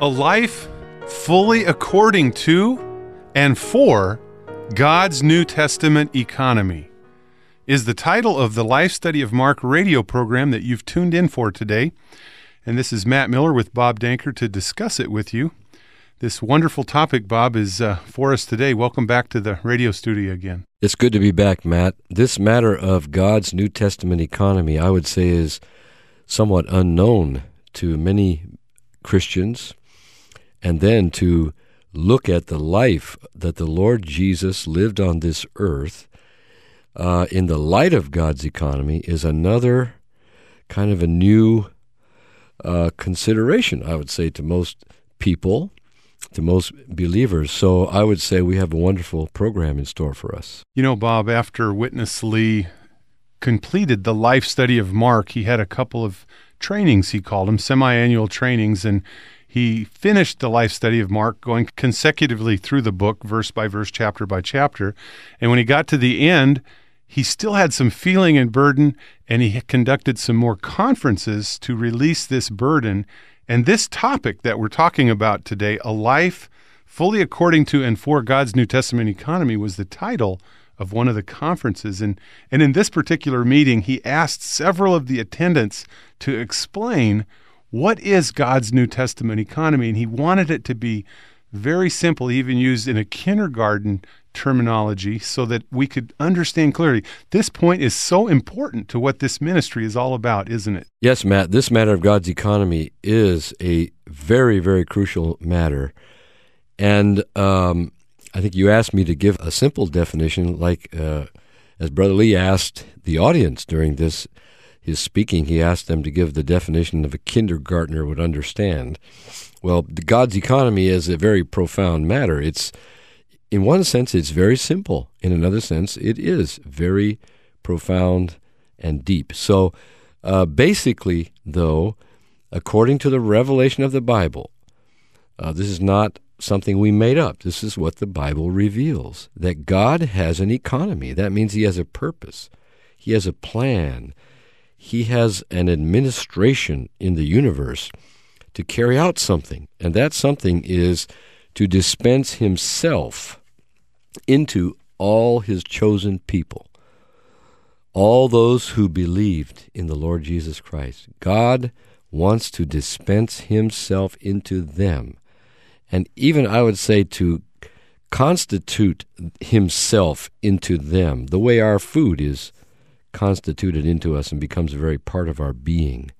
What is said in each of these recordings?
A life fully according to and for God's New Testament economy is the title of the Life Study of Mark radio program that you've tuned in for today. And this is Matt Miller with Bob Danker to discuss it with you. This wonderful topic, Bob, is uh, for us today. Welcome back to the radio studio again. It's good to be back, Matt. This matter of God's New Testament economy, I would say, is somewhat unknown to many Christians and then to look at the life that the Lord Jesus lived on this earth uh, in the light of God's economy is another kind of a new uh, consideration, I would say, to most people, to most believers. So I would say we have a wonderful program in store for us. You know, Bob, after Witness Lee completed the life study of Mark, he had a couple of trainings, he called them semi annual trainings, and he finished the life study of Mark, going consecutively through the book, verse by verse, chapter by chapter. And when he got to the end, he still had some feeling and burden, and he conducted some more conferences to release this burden. And this topic that we're talking about today, a life fully according to and for God's New Testament economy, was the title of one of the conferences. And, and in this particular meeting, he asked several of the attendants to explain what is God's New Testament economy? And he wanted it to be very simple, he even used in a kindergarten terminology so that we could understand clearly. This point is so important to what this ministry is all about, isn't it? Yes, Matt. This matter of God's economy is a very, very crucial matter. And um, I think you asked me to give a simple definition, like uh, as Brother Lee asked the audience during this his speaking, he asked them to give the definition of a kindergartner would understand. Well, God's economy is a very profound matter. It's, in one sense, it's very simple. In another sense, it is very profound and deep. So, uh, basically, though, according to the revelation of the Bible, uh, this is not something we made up. This is what the Bible reveals that God has an economy. That means He has a purpose, He has a plan, he has an administration in the universe to carry out something, and that something is to dispense himself into all his chosen people, all those who believed in the Lord Jesus Christ. God wants to dispense himself into them, and even I would say to constitute himself into them, the way our food is constituted into us and becomes a very part of our being,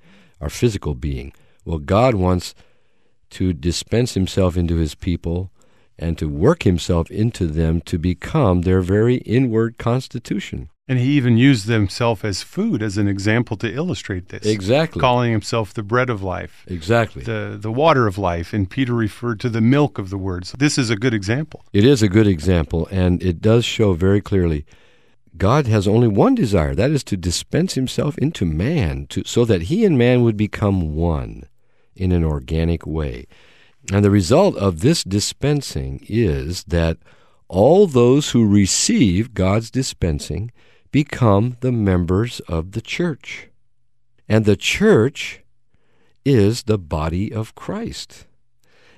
our physical being. Well, God wants to dispense himself into his people and to work himself into them to become their very inward constitution. And he even used himself as food as an example to illustrate this. Exactly. Calling himself the bread of life. Exactly. The the water of life. And Peter referred to the milk of the word. So this is a good example. It is a good example, and it does show very clearly God has only one desire, that is to dispense himself into man to, so that he and man would become one in an organic way. And the result of this dispensing is that all those who receive God's dispensing become the members of the church. And the church is the body of Christ.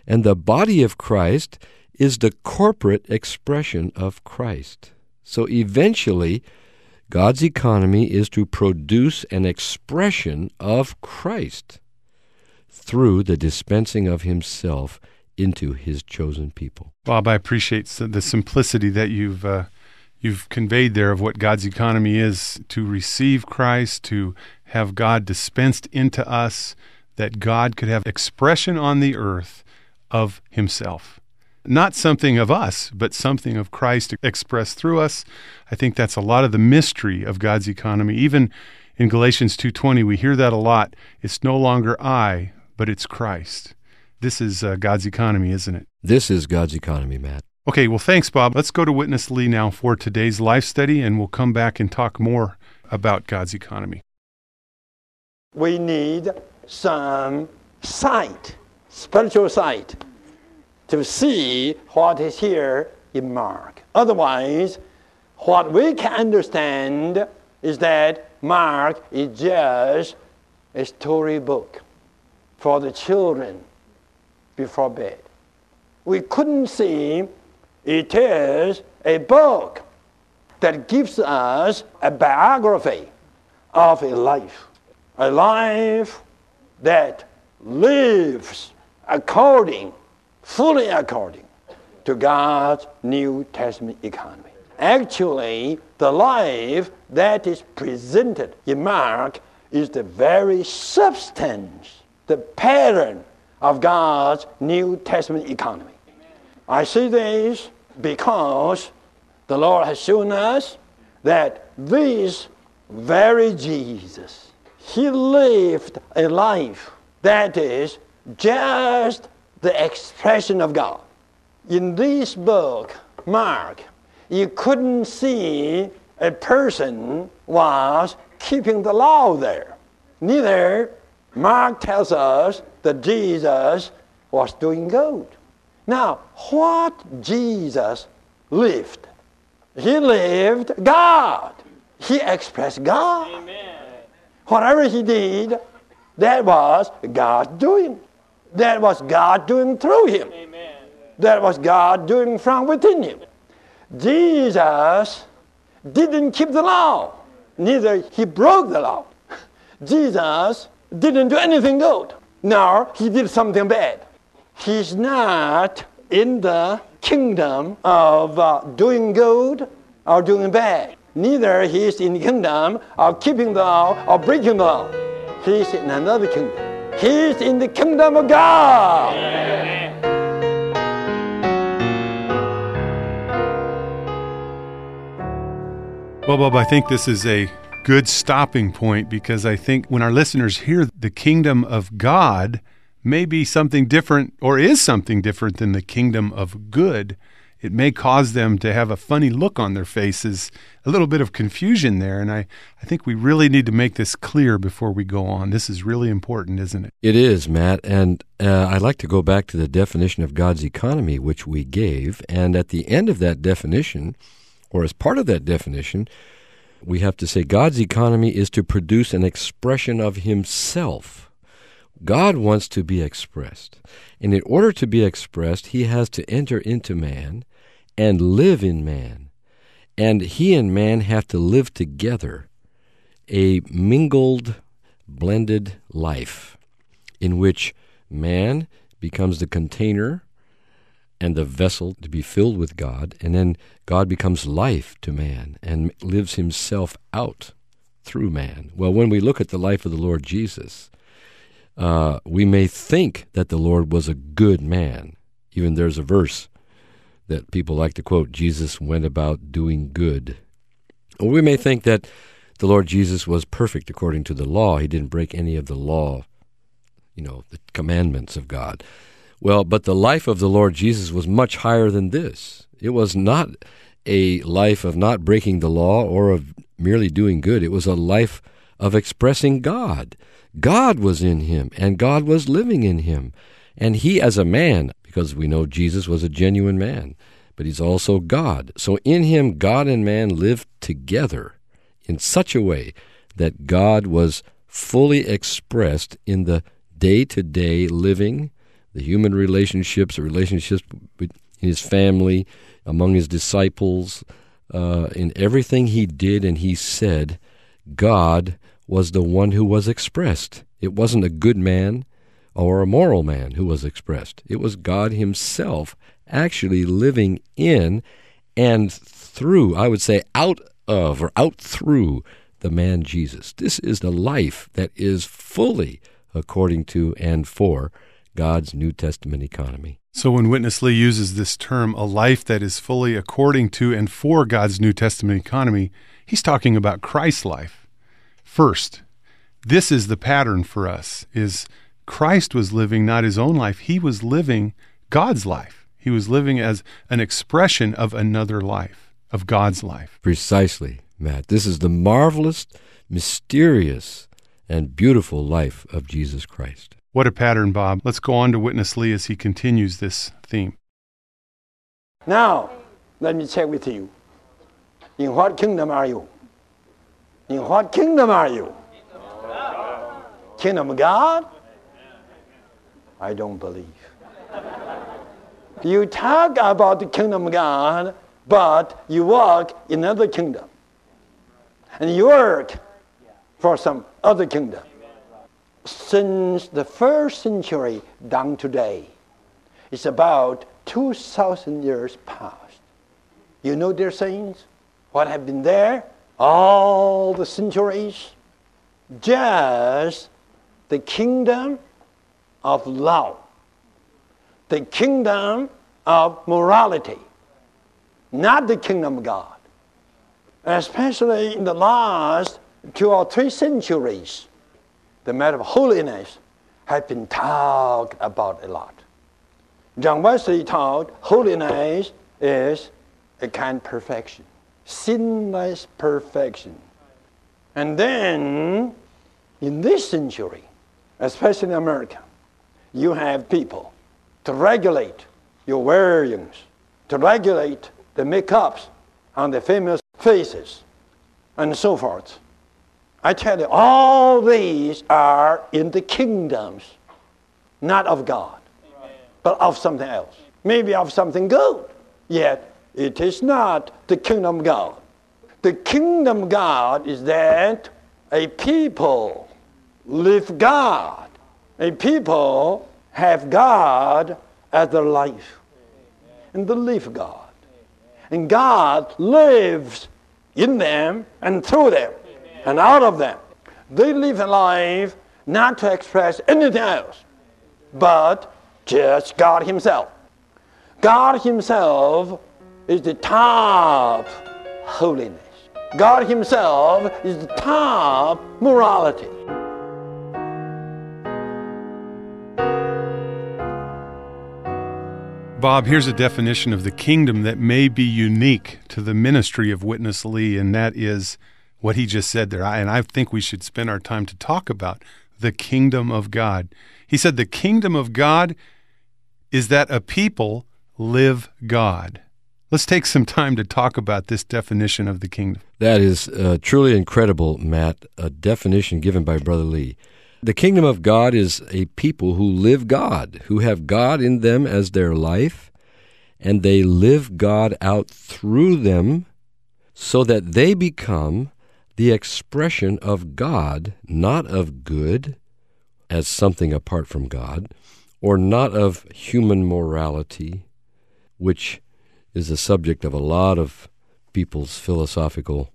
And the body of Christ is the corporate expression of Christ. So eventually, God's economy is to produce an expression of Christ through the dispensing of Himself into His chosen people. Bob, I appreciate the simplicity that you've uh, you've conveyed there of what God's economy is to receive Christ, to have God dispensed into us, that God could have expression on the earth of Himself not something of us, but something of Christ expressed through us. I think that's a lot of the mystery of God's economy. Even in Galatians 2:20, we hear that a lot. It's no longer I, but it's Christ. This is uh, God's economy, isn't it? This is God's economy, Matt. Okay, well, thanks, Bob. Let's go to Witness Lee now for today's life study, and we'll come back and talk more about God's economy. We need some sight, spiritual sight, to see what is here in Mark. Otherwise, what we can understand is that Mark is just a storybook for the children before bed. We couldn't see it is a book that gives us a biography of a life, a life that lives according, fully according to God's New Testament economy. Actually, the life that is presented in Mark is the very substance, the pattern of God's New Testament economy. I see this because the Lord has shown us that this very Jesus, He lived a life that is just the expression of God. In this book, Mark, you couldn't see a person was keeping the law there. Neither Mark tells us that Jesus was doing good. Now, what Jesus lived? He lived God. He expressed God. Amen. Whatever he did, that was God doing. That was God doing through him. Amen. That was God doing from within him. Jesus didn't keep the law, neither he broke the law. Jesus didn't do anything good, nor he did something bad. He's not in the kingdom of uh, doing good or doing bad. Neither he is in the kingdom of keeping the law or breaking the law. He is in another kingdom. He is in the kingdom of God. Well, Bob, I think this is a good stopping point because I think when our listeners hear the kingdom of God may be something different or is something different than the kingdom of good, it may cause them to have a funny look on their faces, a little bit of confusion there. And I, I think we really need to make this clear before we go on. This is really important, isn't it? It is, Matt. And uh, I'd like to go back to the definition of God's economy, which we gave. And at the end of that definition, or as part of that definition, we have to say God's economy is to produce an expression of Himself. God wants to be expressed. And in order to be expressed, He has to enter into man and live in man. And He and man have to live together, a mingled, blended life in which man becomes the container and the vessel to be filled with God, and then God becomes life to man and lives himself out through man. Well, when we look at the life of the Lord Jesus, uh, we may think that the Lord was a good man. Even there's a verse that people like to quote Jesus went about doing good. Or we may think that the Lord Jesus was perfect according to the law. He didn't break any of the law, you know, the commandments of God. Well, but the life of the Lord Jesus was much higher than this. It was not a life of not breaking the law or of merely doing good. It was a life of expressing God. God was in him, and God was living in him. And he, as a man, because we know Jesus was a genuine man, but he's also God. So in him, God and man lived together in such a way that God was fully expressed in the day to day living the human relationships, the relationships in his family, among his disciples, uh, in everything he did and he said, God was the one who was expressed. It wasn't a good man or a moral man who was expressed. It was God Himself actually living in and through, I would say, out of or out through the man Jesus. This is the life that is fully according to and for God's New Testament economy. So, when Witness Lee uses this term, a life that is fully according to and for God's New Testament economy, he's talking about Christ's life. First, this is the pattern for us is Christ was living not his own life, he was living God's life. He was living as an expression of another life, of God's life. Precisely, Matt. This is the marvelous, mysterious, and beautiful life of Jesus Christ. What a pattern, Bob. Let's go on to witness Lee as he continues this theme. Now, let me check with you. In what kingdom are you? In what kingdom are you? Kingdom of God? I don't believe. You talk about the kingdom of God, but you walk in another kingdom. And you work for some other kingdom. Since the first century down today, it's about 2,000 years past. You know, dear saints, what have been there all the centuries? Just the kingdom of love, the kingdom of morality, not the kingdom of God. Especially in the last two or three centuries, the matter of holiness has been talked about a lot. John Wesley taught holiness is a kind of perfection, sinless perfection. And then, in this century, especially in America, you have people to regulate your wearings, to regulate the makeups on the famous faces, and so forth. I tell you, all these are in the kingdoms, not of God but of something else. Maybe of something good. Yet it is not the kingdom of God. The kingdom of God is that a people live God. A people have God as their life. And they live God. And God lives in them and through them and out of them. They live a life not to express anything else, but just God Himself. God Himself is the top holiness. God Himself is the top morality. Bob, here's a definition of the kingdom that may be unique to the ministry of Witness Lee, and that is what he just said there. And I think we should spend our time to talk about the kingdom of God. He said, The kingdom of God is that a people live God. Let's take some time to talk about this definition of the kingdom. That is uh, truly incredible, Matt, a definition given by Brother Lee. The kingdom of God is a people who live God, who have God in them as their life, and they live God out through them so that they become the expression of God, not of good as something apart from God, or not of human morality, which is the subject of a lot of people's philosophical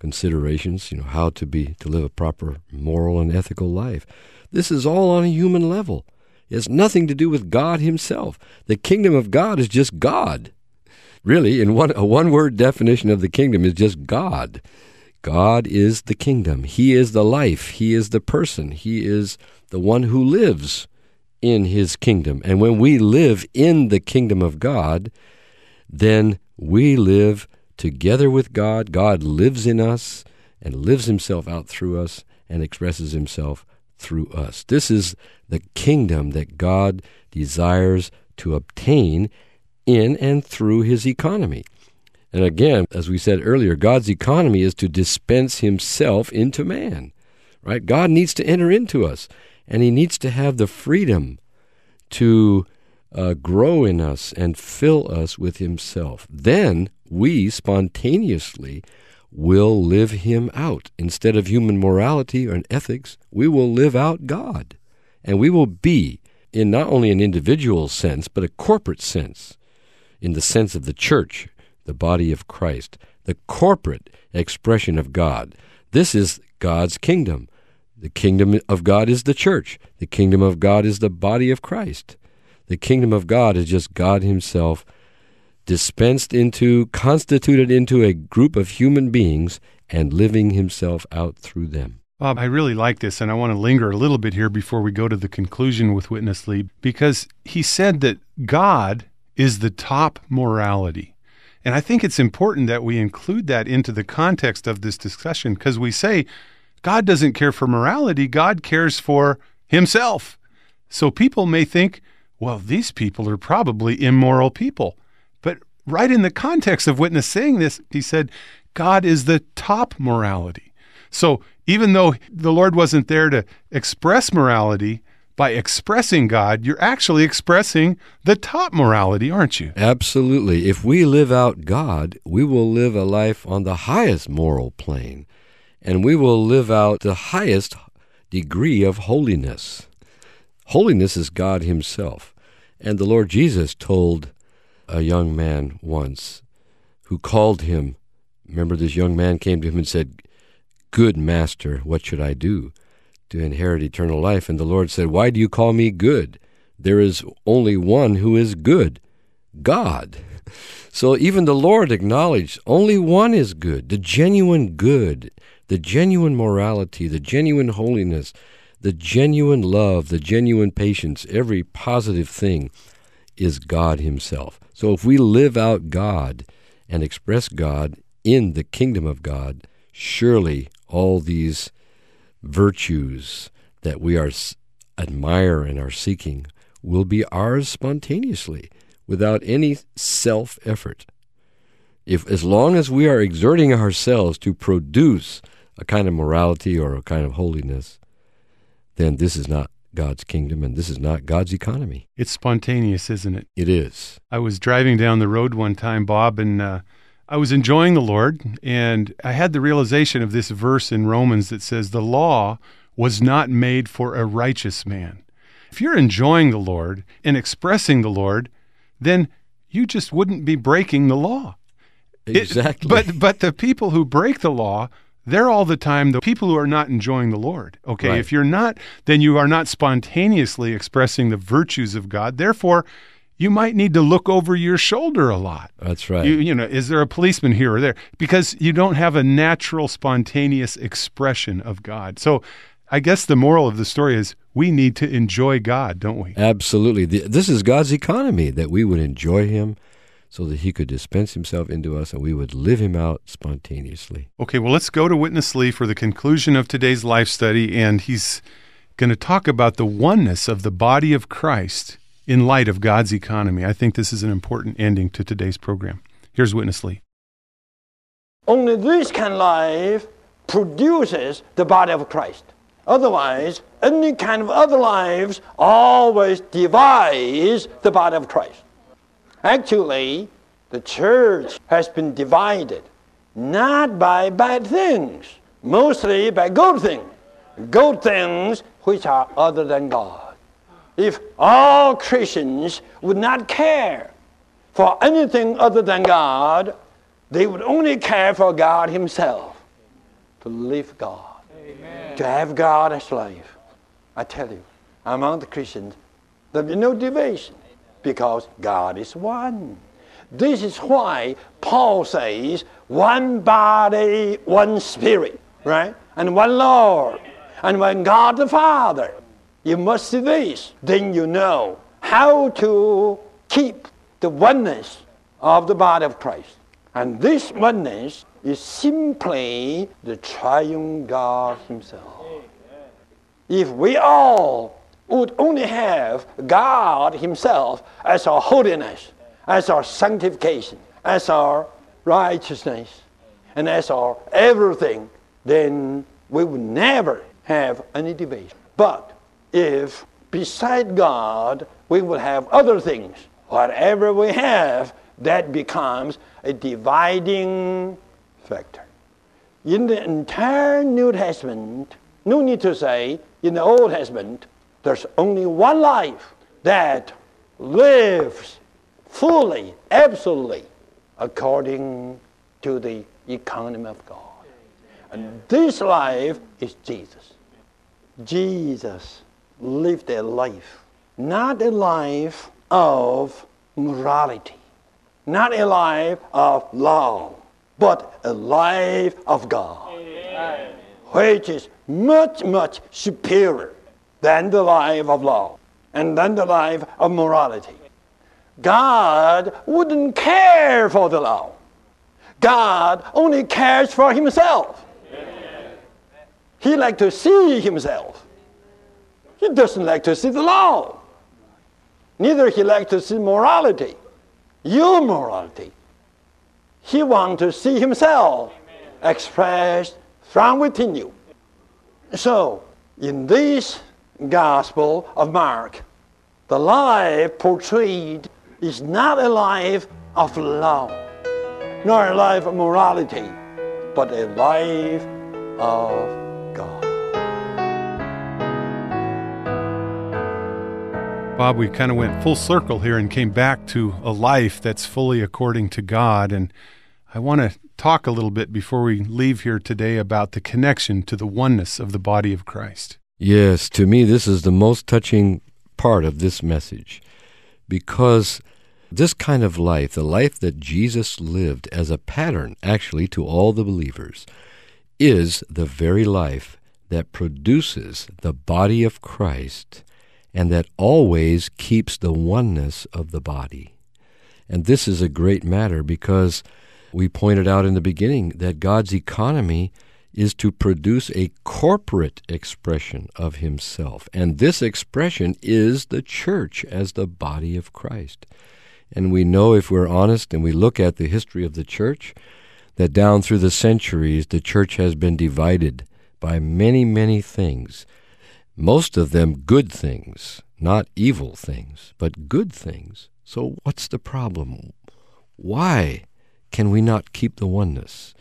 considerations, you know, how to be to live a proper moral and ethical life. This is all on a human level. It has nothing to do with God himself. The kingdom of God is just God. Really, in one a one-word definition of the kingdom is just God. God is the kingdom. He is the life. He is the person. He is the one who lives in his kingdom. And when we live in the kingdom of God, then we live together with God. God lives in us and lives himself out through us and expresses himself through us. This is the kingdom that God desires to obtain in and through his economy. And again, as we said earlier, God's economy is to dispense himself into man. Right? God needs to enter into us and He needs to have the freedom to uh, grow in us and fill us with Himself. Then we spontaneously will live Him out. Instead of human morality and ethics, we will live out God. And we will be, in not only an individual sense, but a corporate sense, in the sense of the church, the body of Christ, the corporate expression of God. This is God's kingdom. The kingdom of God is the church. The kingdom of God is the body of Christ. The kingdom of God is just God Himself dispensed into, constituted into a group of human beings, and living Himself out through them. Bob, I really like this, and I want to linger a little bit here before we go to the conclusion with Witness Lee, because he said that God is the top morality. And I think it's important that we include that into the context of this discussion because we say God doesn't care for morality, God cares for himself. So people may think, well, these people are probably immoral people. Right in the context of Witness saying this, he said, God is the top morality. So even though the Lord wasn't there to express morality, by expressing God, you're actually expressing the top morality, aren't you? Absolutely. If we live out God, we will live a life on the highest moral plane, and we will live out the highest degree of holiness. Holiness is God Himself. And the Lord Jesus told a young man once who called him, remember, this young man came to him and said, Good master, what should I do? to inherit eternal life. And the Lord said, Why do you call me good? There is only one who is good God. So even the Lord acknowledged only one is good, the genuine good, the genuine morality, the genuine holiness, the genuine love, the genuine patience, every positive thing is God Himself. So if we live out God and express God in the kingdom of God, surely all these virtues that we are admire and are seeking will be ours spontaneously without any self effort. If as long as we are exerting ourselves to produce a kind of morality or a kind of holiness, then this is not God's kingdom and this is not God's economy. It's spontaneous, isn't it? It is. I was driving down the road one time, Bob, and uh, I was enjoying the Lord, and I had the realization of this verse in Romans that says, The law was not made for a righteous man. If you're enjoying the Lord and expressing the Lord, then you just wouldn't be breaking the law. Exactly. It, but but the people who break the law, they're all the time the people who are not enjoying the Lord. Okay, right. if you're not, then you are not spontaneously expressing the virtues of God. Therefore, you might need to look over your shoulder a lot. That's right. You, you know, is there a policeman here or there? Because you don't have a natural, spontaneous expression of God. So I guess the moral of the story is we need to enjoy God, don't we? Absolutely. This is God's economy that we would enjoy Him so that He could dispense Himself into us and we would live Him out spontaneously. Okay, well, let's go to Witness Lee for the conclusion of today's life study. And he's going to talk about the oneness of the body of Christ in light of God's economy. I think this is an important ending to today's program. Here's Witness Lee. Only this kind of life produces the body of Christ. Otherwise, any kind of other lives always divides the body of Christ. Actually, the church has been divided not by bad things, mostly by good things. Good things which are other than God if all Christians would not care for anything other than God, they would only care for God Himself, to live God, Amen. to have God as life. I tell you, among the Christians, there'll be no division because God is one. This is why Paul says, one body, one spirit, right? And one Lord, and one God the Father. You must see this, then you know how to keep the oneness of the body of Christ. And this oneness is simply the triune God Himself. If we all would only have God Himself as our holiness, as our sanctification, as our righteousness, and as our everything, then we would never have any division. But if beside God we will have other things. Whatever we have, that becomes a dividing factor. In the entire New Testament, no need to say, in the Old Testament, there's only one life that lives fully, absolutely, according to the economy of God. And this life is Jesus. Jesus lived a life, not a life of morality, not a life of law, but a life of God. Amen. which is much, much superior than the life of law and than the life of morality. God wouldn't care for the law. God only cares for himself. He likes to see himself. He doesn't like to see the law. Neither he likes to see morality, your morality. He wants to see himself expressed from within you. So, in this Gospel of Mark, the life portrayed is not a life of law, nor a life of morality, but a life of God. Bob, we kind of went full circle here and came back to a life that's fully according to God. And I want to talk a little bit before we leave here today about the connection to the oneness of the body of Christ. Yes, to me, this is the most touching part of this message because this kind of life, the life that Jesus lived as a pattern actually to all the believers, is the very life that produces the body of Christ and that always keeps the oneness of the body. And this is a great matter because we pointed out in the beginning that God's economy is to produce a corporate expression of Himself. And this expression is the church as the body of Christ. And we know if we're honest and we look at the history of the church, that down through the centuries the church has been divided by many, many things. Most of them good things, not evil things, but good things. So what's the problem? Why can we not keep the oneness?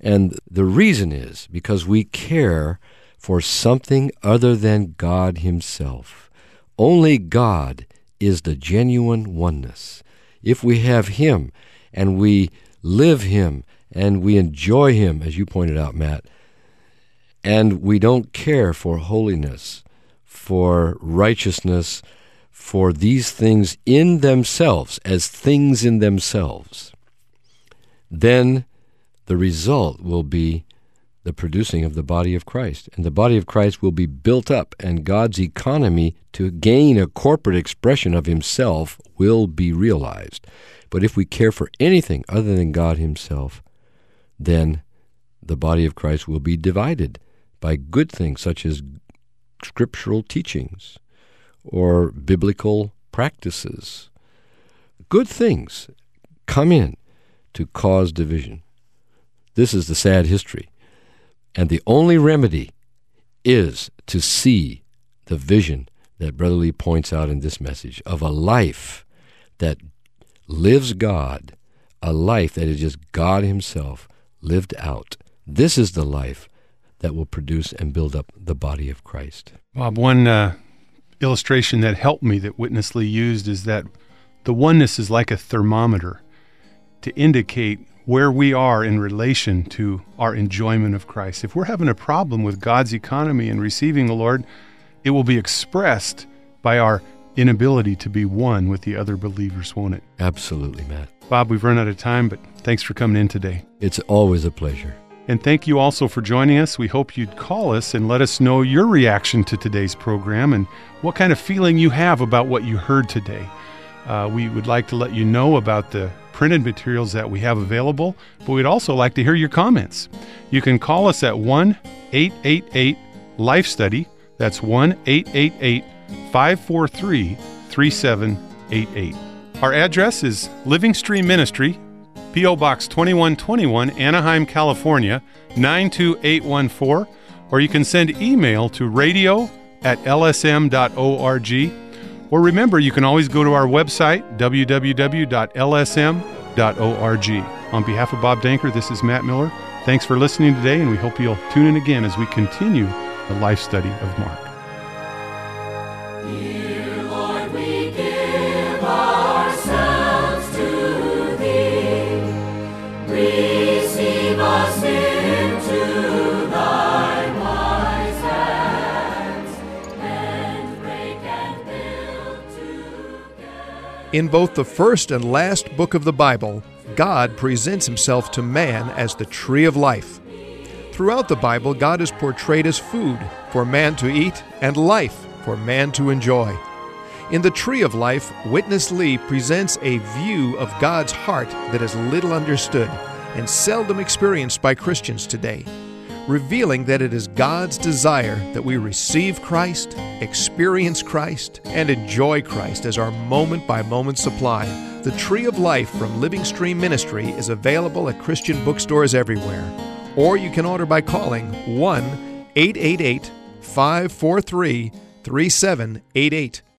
And the reason is because we care for something other than God Himself. Only God is the genuine oneness. If we have Him and we live Him and we enjoy Him, as you pointed out, Matt, and we don't care for holiness, for righteousness, for these things in themselves, as things in themselves, then the result will be the producing of the body of Christ. And the body of Christ will be built up, and God's economy to gain a corporate expression of Himself will be realized. But if we care for anything other than God Himself, then the body of Christ will be divided by good things such as scriptural teachings or biblical practices. Good things come in to cause division. This is the sad history. And the only remedy is to see the vision that Brother Lee points out in this message of a life that lives God, a life that is just God Himself lived out. This is the life that will produce and build up the body of Christ. Bob, one uh, illustration that helped me that Witness Lee used is that the oneness is like a thermometer to indicate where we are in relation to our enjoyment of Christ. If we're having a problem with God's economy and receiving the Lord, it will be expressed by our inability to be one with the other believers, won't it? Absolutely, Matt. Bob, we've run out of time, but thanks for coming in today. It's always a pleasure. And thank you also for joining us. We hope you'd call us and let us know your reaction to today's program and what kind of feeling you have about what you heard today. Uh, we would like to let you know about the printed materials that we have available, but we'd also like to hear your comments. You can call us at 1 888 Life Study. That's 1 888 543 3788. Our address is Living Stream Ministry, P.O. Box 2121, Anaheim, California 92814, or you can send email to radio at lsm.org or remember, you can always go to our website, www.lsm.org. On behalf of Bob Danker, this is Matt Miller. Thanks for listening today, and we hope you'll tune in again as we continue the life study of Mark. In both the first and last book of the Bible, God presents himself to man as the tree of life. Throughout the Bible, God is portrayed as food for man to eat and life for man to enjoy. In The Tree of Life, Witness Lee presents a view of God's heart that is little understood and seldom experienced by Christians today, revealing that it is God's desire that we receive Christ, experience Christ, and enjoy Christ as our moment by moment supply. The Tree of Life from Living Stream Ministry is available at Christian bookstores everywhere, or you can order by calling 1 888 543 3788.